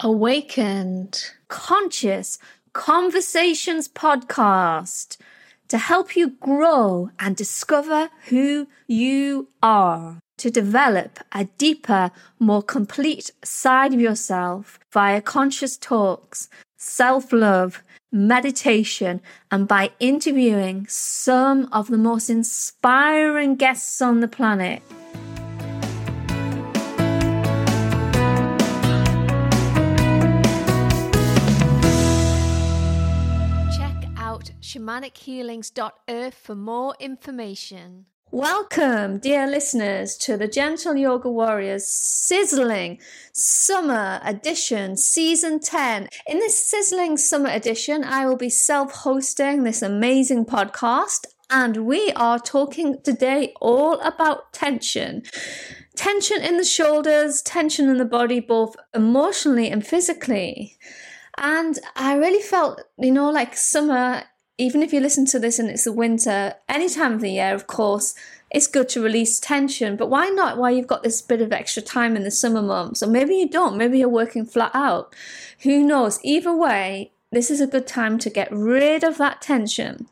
Awakened, Conscious Conversations podcast to help you grow and discover who you are, to develop a deeper, more complete side of yourself via conscious talks, self love, meditation, and by interviewing some of the most inspiring guests on the planet. shamanichealings.earth for more information. Welcome, dear listeners, to the Gentle Yoga Warriors sizzling summer edition, season 10. In this sizzling summer edition, I will be self hosting this amazing podcast, and we are talking today all about tension tension in the shoulders, tension in the body, both emotionally and physically. And I really felt, you know, like summer even if you listen to this and it's the winter, any time of the year, of course, it's good to release tension. But why not while you've got this bit of extra time in the summer months? Or maybe you don't, maybe you're working flat out. Who knows? Either way, this is a good time to get rid of that tension.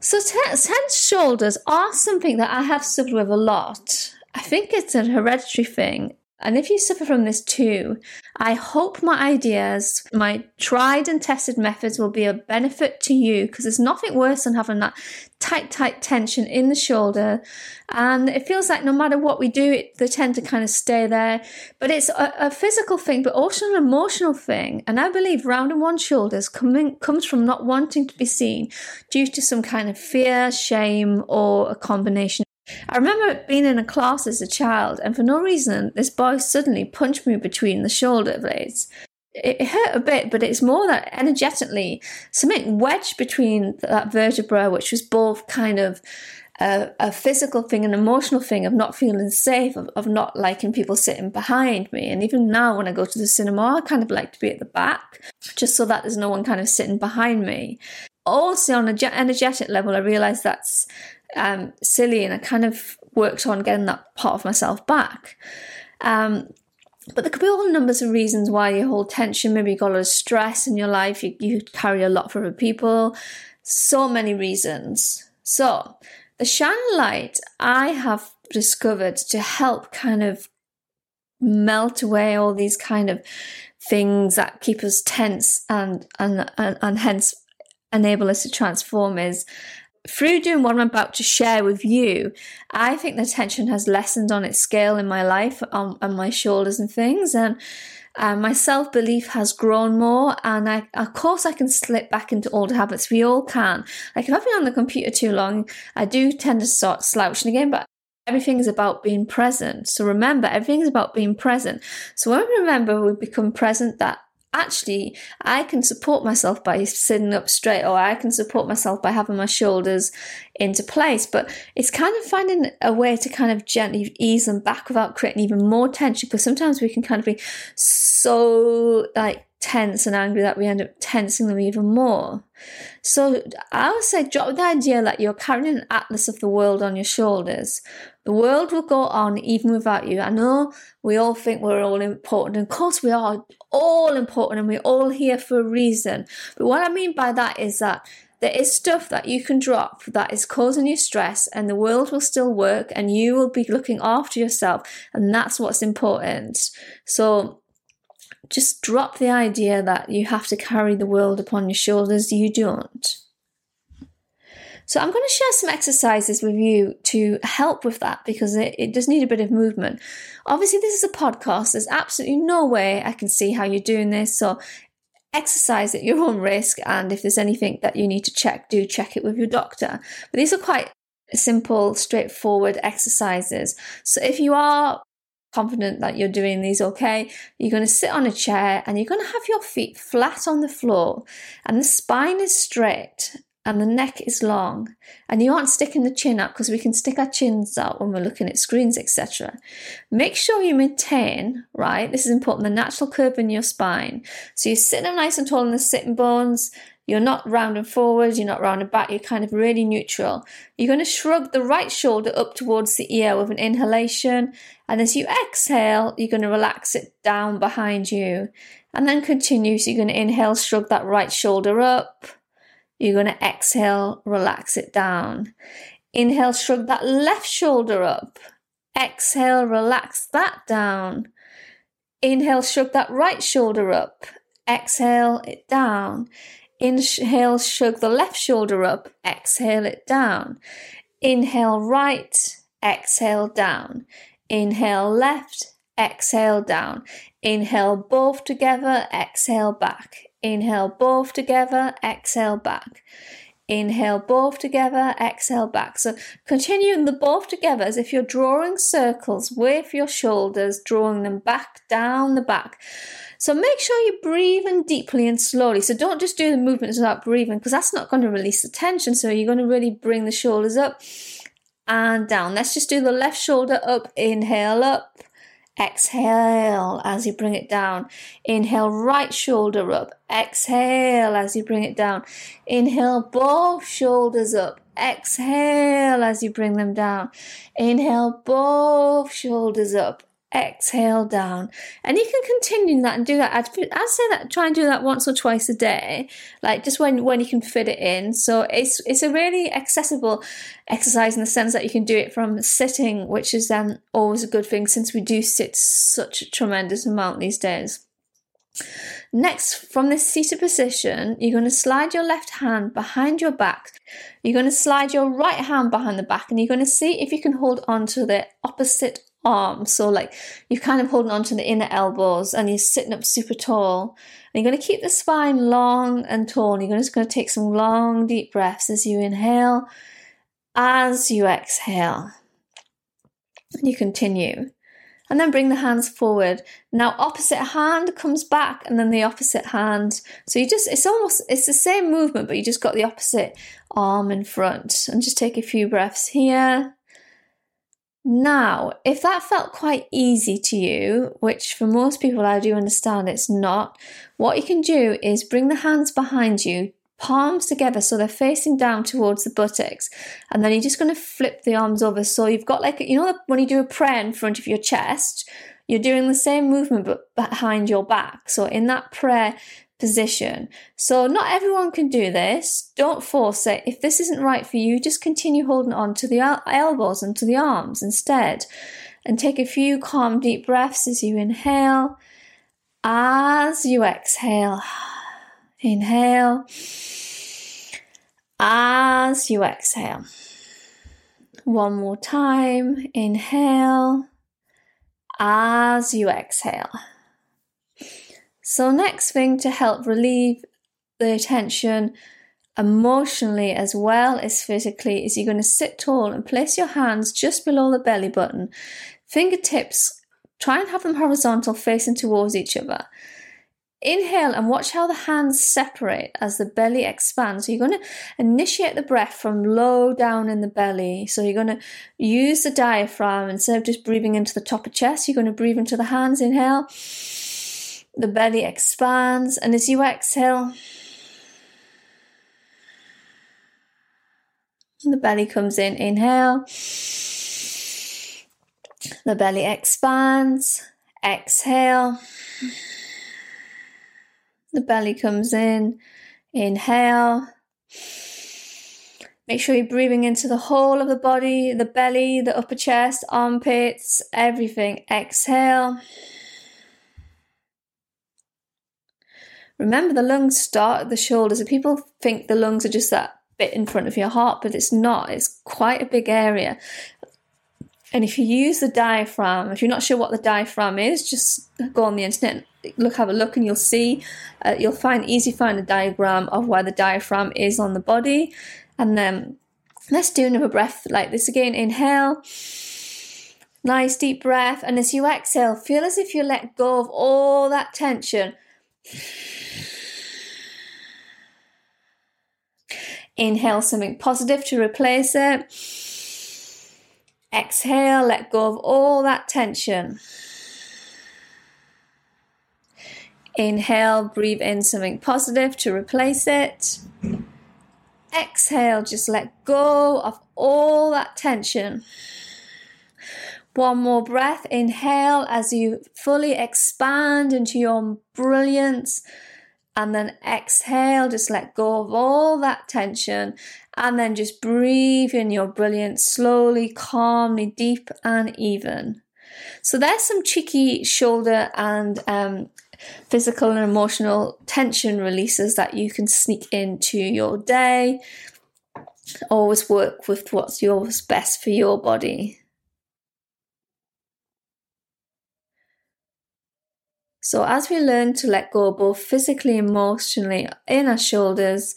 So, tense shoulders are something that I have suffered with a lot. I think it's a hereditary thing. And if you suffer from this too, I hope my ideas, my tried and tested methods will be a benefit to you because there's nothing worse than having that tight, tight tension in the shoulder. And it feels like no matter what we do, it, they tend to kind of stay there. But it's a, a, physical thing, but also an emotional thing. And I believe round and one shoulders coming, comes from not wanting to be seen due to some kind of fear, shame, or a combination I remember being in a class as a child, and for no reason, this boy suddenly punched me between the shoulder blades. It hurt a bit, but it's more that energetically something wedged between that vertebra, which was both kind of a, a, physical thing, an emotional thing of not feeling safe, of, of not liking people sitting behind me. And even now, when I go to the cinema, I kind of like to be at the back, just so that there's no one kind of sitting behind me. Also, on an energetic level, I realize that's um, silly, and I kind of worked on getting that part of myself back. Um, but there could be all numbers of reasons why you hold tension. Maybe you got a lot of stress in your life, you, you carry a lot for other people. So many reasons. So, the shine light I have discovered to help kind of melt away all these kind of things that keep us tense and and and, and hence enable us to transform is through doing what I'm about to share with you, I think the tension has lessened on its scale in my life, on, on my shoulders and things. And uh, my self belief has grown more. And I, of course, I can slip back into old habits. We all can. Like if I've been on the computer too long, I do tend to start slouching again, but everything is about being present. So remember, everything is about being present. So when we remember, we become present, that actually I can support myself by sitting up straight or I can support myself by having my shoulders into place. But it's kind of finding a way to kind of gently ease them back without creating even more tension because sometimes we can kind of be so like tense and angry that we end up tensing them even more. So I would say drop the idea that you're carrying an atlas of the world on your shoulders. The world will go on even without you. I know we all think we're all important. And Of course, we are all important and we're all here for a reason. But what I mean by that is that there is stuff that you can drop that is causing you stress and the world will still work and you will be looking after yourself and that's what's important so just drop the idea that you have to carry the world upon your shoulders. You don't. So I'm going to share some exercises with you to help with that because it, it does need a bit of movement. Obviously, this is a podcast. There's absolutely no way I can see how you're doing this. So exercise at your own risk. And if there's anything that you need to check, do check it with your doctor. But these are quite simple, straightforward exercises. So if you are confident that you're doing these okay, you're going to sit on a chair and you're going to have your feet flat on the floor and the spine is straight and the neck is long and you aren't sticking the chin up because we can stick our chins out when we're looking at screens etc make sure you maintain right this is important the natural curve in your spine. So you're sitting up nice and tall in the sitting bones You're not rounding forwards, you're not rounding back, you're kind of really neutral. You're going to shrug the right shoulder up towards the ear with an inhalation. And as you exhale, you're going to relax it down behind you. And then continue. So you're going to inhale, shrug that right shoulder up. You're going to exhale, relax it down. Inhale, shrug that left shoulder up. Exhale, relax that down. Inhale, shrug that right shoulder up. Exhale it down. Inhale, shrug the left shoulder up, exhale it down. Inhale right, exhale down. Inhale left, exhale down. Inhale both together, exhale back. Inhale both together, exhale back. Inhale both together, exhale back. So continuing the both together as if you're drawing circles with your shoulders, drawing them back down the back. So make sure you're breathing deeply and slowly. So don't just do the movements without breathing because that's not going to release the tension. So you're going to really bring the shoulders up and down. Let's just do the left shoulder up, inhale up, exhale as you bring it down. Inhale, right shoulder up, exhale as you bring it down. Inhale, both shoulders up, exhale as you bring them down. Inhale, both shoulders up, exhale down. And you can continue that and do that. I'd, say that try and do that once or twice a day like just when when you can fit it in. So it's it's a really accessible exercise in the sense that you can do it from sitting which is um always a good thing since we do sit such a tremendous amount these days. Next, from this seated position, you're going to slide your left hand behind your back. You're going to slide your right hand behind the back, and you're going to see if you can hold on to the opposite arms. So like you're kind of holding onto the inner elbows and you're sitting up super tall. And you're going to keep the spine long and tall. And you're just going to take some long, deep breaths as you inhale, as you exhale. And you continue. And then bring the hands forward. Now opposite hand comes back and then the opposite hand. So you just, it's almost, it's the same movement, but you just got the opposite arm in front. And just take a few breaths here now, if that felt quite easy to you, which for most people I do understand it's not, what you can do is bring the hands behind you, palms together so they're facing down towards the buttocks, and then you're just going to flip the arms over. So you've got like, you know, when you do a prayer in front of your chest, you're doing the same movement but behind your back. So in that prayer position. So not everyone can do this. Don't force it. If this isn't right for you, just continue holding on to the elbows and to the arms instead. And take a few calm deep breaths as you inhale. As you exhale. Inhale. As you exhale. One more time. Inhale. As you exhale. So, next thing to help relieve the tension emotionally as well as physically is you're going to sit tall and place your hands just below the belly button. Fingertips, try and have them horizontal facing towards each other. Inhale and watch how the hands separate as the belly expands. So you're going to initiate the breath from low down in the belly. So you're going to use the diaphragm instead of just breathing into the top of chest. You're going to breathe into the hands. Inhale the belly expands, and as you exhale, the belly comes in. Inhale, the belly expands. Exhale, the belly comes in. Inhale. Make sure you're breathing into the whole of the body, the belly, the upper chest, armpits, everything. Exhale. Remember, the lungs start at the shoulders. People think the lungs are just that bit in front of your heart, but it's not. It's quite a big area. And if you use the diaphragm, if you're not sure what the diaphragm is, just go on the internet, look, have a look, and you'll see. Uh, you'll find easy find a diagram of where the diaphragm is on the body. And then let's do another breath like this again. Inhale. Nice deep breath. And as you exhale, feel as if you let go of all that tension. Inhale something positive to replace it. Exhale, let go of all that tension. Inhale, breathe in something positive to replace it. Exhale, just let go of all that tension. One more breath. Inhale as you fully expand into your brilliance. And then exhale, just let go of all that tension. And then just breathe in your brilliance slowly, calmly, deep and even. So there's some cheeky shoulder and um, physical and emotional tension releases that you can sneak into your day. Always work with what's yours best for your body. So, as we learn to let go both physically and emotionally in our shoulders,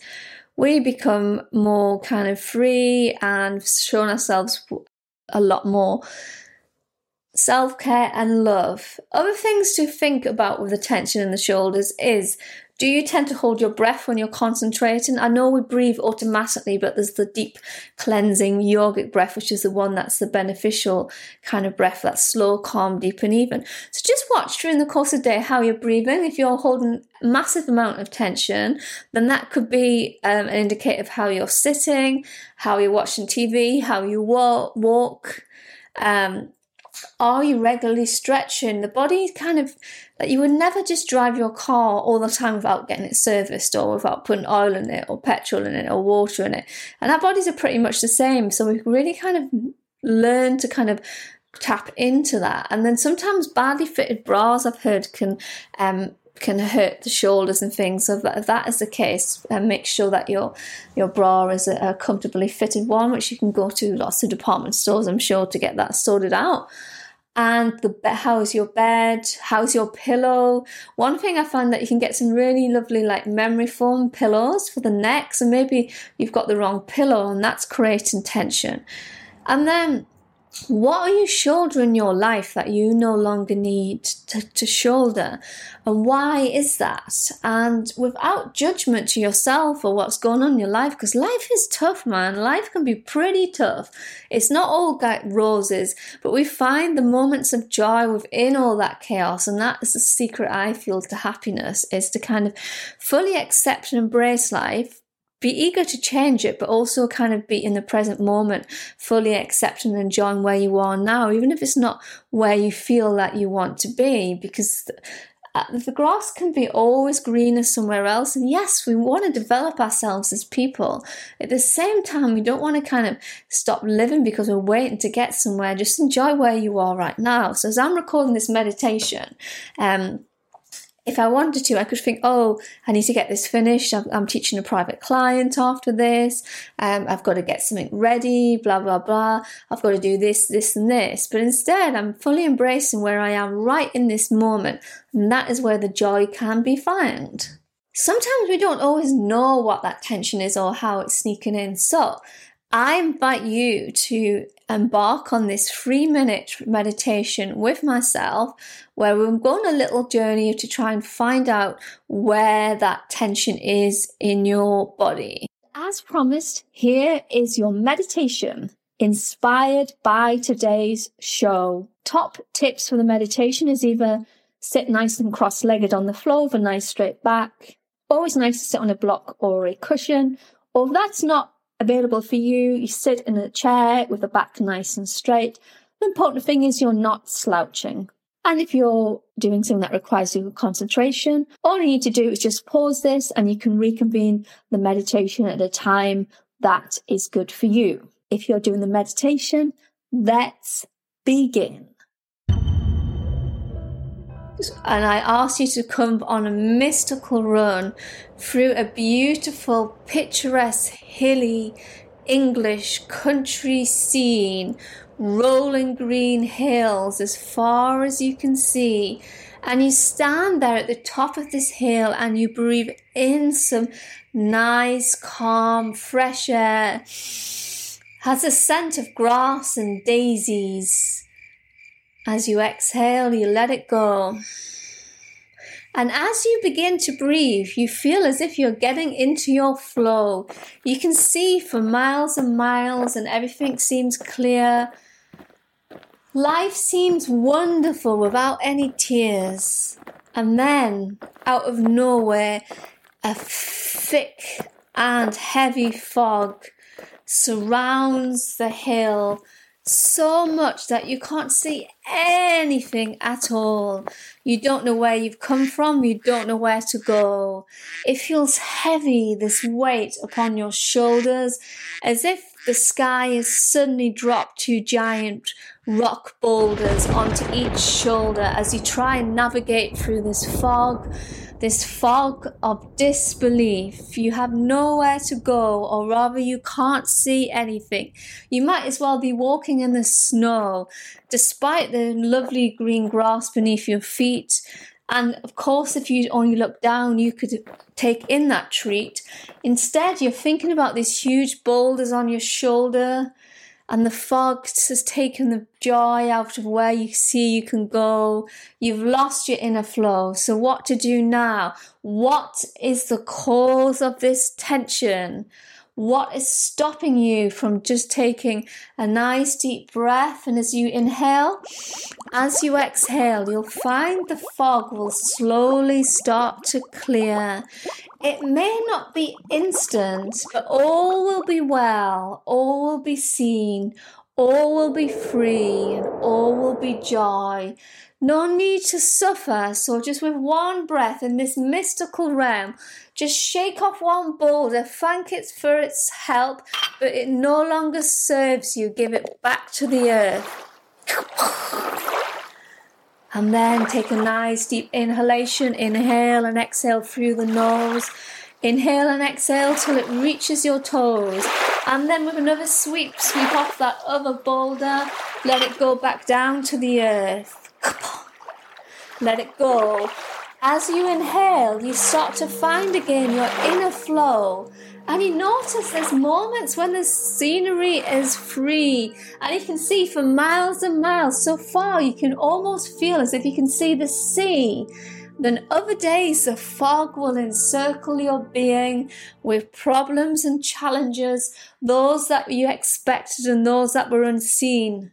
we become more kind of free and shown ourselves a lot more self care and love. Other things to think about with the tension in the shoulders is do you tend to hold your breath when you're concentrating? I know we breathe automatically, but there's the deep cleansing yogic breath, which is the one that's the beneficial kind of breath, that's slow, calm, deep, and even. So just watch during the course of the day how you're breathing. If you're holding massive amount of tension, then that could be um, an indicator of how you're sitting, how you're watching TV, how you walk. walk. Um, are you regularly stretching? The body kind of that you would never just drive your car all the time without getting it serviced or without putting oil in it or petrol in it or water in it. And our bodies are pretty much the same. So we really kind of learn to kind of tap into that. And then sometimes badly fitted bras I've heard can um, can hurt the shoulders and things. So if that is the case, uh, make sure that your your bra is a, a, comfortably fitted one, which you can go to lots of department stores, I'm sure, to get that sorted out. And the how's your bed? How's your pillow? One thing I found that you can get some really lovely like memory foam pillows for the neck. So maybe you've got the wrong pillow and that's creating tension. And then what are you shouldering your life that you no longer need to, to, shoulder? And why is that? And without judgment to yourself or what's going on in your life, because life is tough, man. Life can be pretty tough. It's not all like roses, but we find the moments of joy within all that chaos. And that is the secret I feel to happiness is to kind of fully accept and embrace life be eager to change it, but also kind of be in the present moment, fully accepting and enjoying where you are now, even if it's not where you feel that you want to be, because uh, the grass can be always greener somewhere else. And yes, we want to develop ourselves as people. At the same time, we don't want to kind of stop living because we're waiting to get somewhere. Just enjoy where you are right now. So as I'm recording this meditation, um, if I wanted to, I could think, oh, I need to get this finished. I'm, I'm teaching a private client after this. Um, I've got to get something ready, blah, blah, blah. I've got to do this, this, and this. But instead, I'm fully embracing where I am right in this moment. And that is where the joy can be found. Sometimes we don't always know what that tension is or how it's sneaking in. So I invite you to embark on this three minute meditation with myself where we're going a little journey to try and find out where that tension is in your body. As promised, here is your meditation inspired by today's show. Top tips for the meditation is either sit nice and cross legged on the floor with a nice straight back. Always nice to sit on a block or a cushion. Or if that's not available for you. You sit in a chair with the back nice and straight. The important thing is you're not slouching. And if you're doing something that requires your concentration, all you need to do is just pause this and you can reconvene the meditation at a time that is good for you. If you're doing the meditation, let's begin and I ask you to come on a mystical run through a beautiful, picturesque, hilly English country scene, rolling green hills as far as you can see. And you stand there at the top of this hill and you breathe in some nice, calm, fresh air. Has a scent of grass and daisies as you exhale, you let it go. And as you begin to breathe, you feel as if you're getting into your flow. You can see for miles and miles, and everything seems clear. Life seems wonderful without any tears. And then, out of nowhere, a thick and heavy fog surrounds the hill so much that you can't see anything at all. You don't know where you've come from, you don't know where to go. It feels heavy, this weight upon your shoulders, as if the sky has suddenly dropped two giant rock boulders onto each shoulder as you try and navigate through this fog, this fog of disbelief. You have nowhere to go, or rather, you can't see anything. You might as well be walking in the snow, despite the lovely green grass beneath your feet. And of course, if you only look down, you could take in that treat. Instead, you're thinking about these huge boulders on your shoulder, and the fog has taken the joy out of where you see you can go. You've lost your inner flow. So, what to do now? What is the cause of this tension? What is stopping you from just taking a nice deep breath? And as you inhale, as you exhale, you'll find the fog will slowly start to clear. It may not be instant, but all will be well, all will be seen, all will be free, and all will be joy. No need to suffer. So, just with one breath in this mystical realm, just shake off one boulder, thank it for its help, but it no longer serves you. Give it back to the earth. And then take a nice deep inhalation. Inhale and exhale through the nose. Inhale and exhale till it reaches your toes. And then with another sweep, sweep off that other boulder. Let it go back down to the earth. Let it go. As you inhale, you start to find again your inner flow. And you notice there's moments when the scenery is free and you can see for miles and miles. So far, you can almost feel as if you can see the sea. Then other days, the fog will encircle your being with problems and challenges, those that you expected and those that were unseen.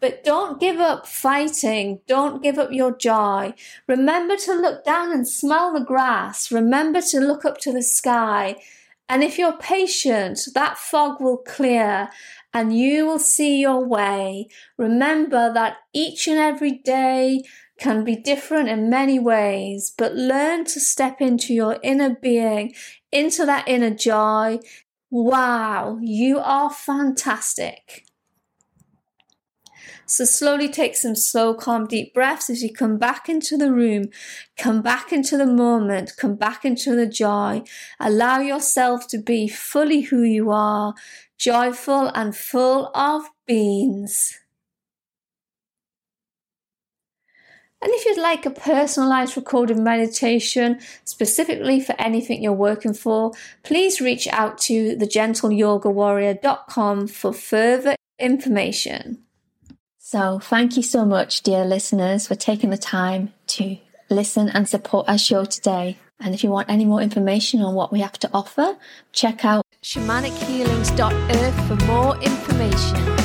But don't give up fighting. Don't give up your joy. Remember to look down and smell the grass. Remember to look up to the sky. And if you're patient, that fog will clear and you will see your way. Remember that each and every day can be different in many ways, but learn to step into your inner being, into that inner joy. Wow, you are fantastic. So slowly take some slow, calm, deep breaths as you come back into the room, come back into the moment, come back into the joy. Allow yourself to be fully who you are, joyful and full of beans. And if you'd like a personalized recorded meditation specifically for anything you're working for, please reach out to thegentleyogawarrior.com for further information. So, thank you so much, dear listeners, for taking the time to listen and support our show today. And if you want any more information on what we have to offer, check out shamanichealings.earth for more information.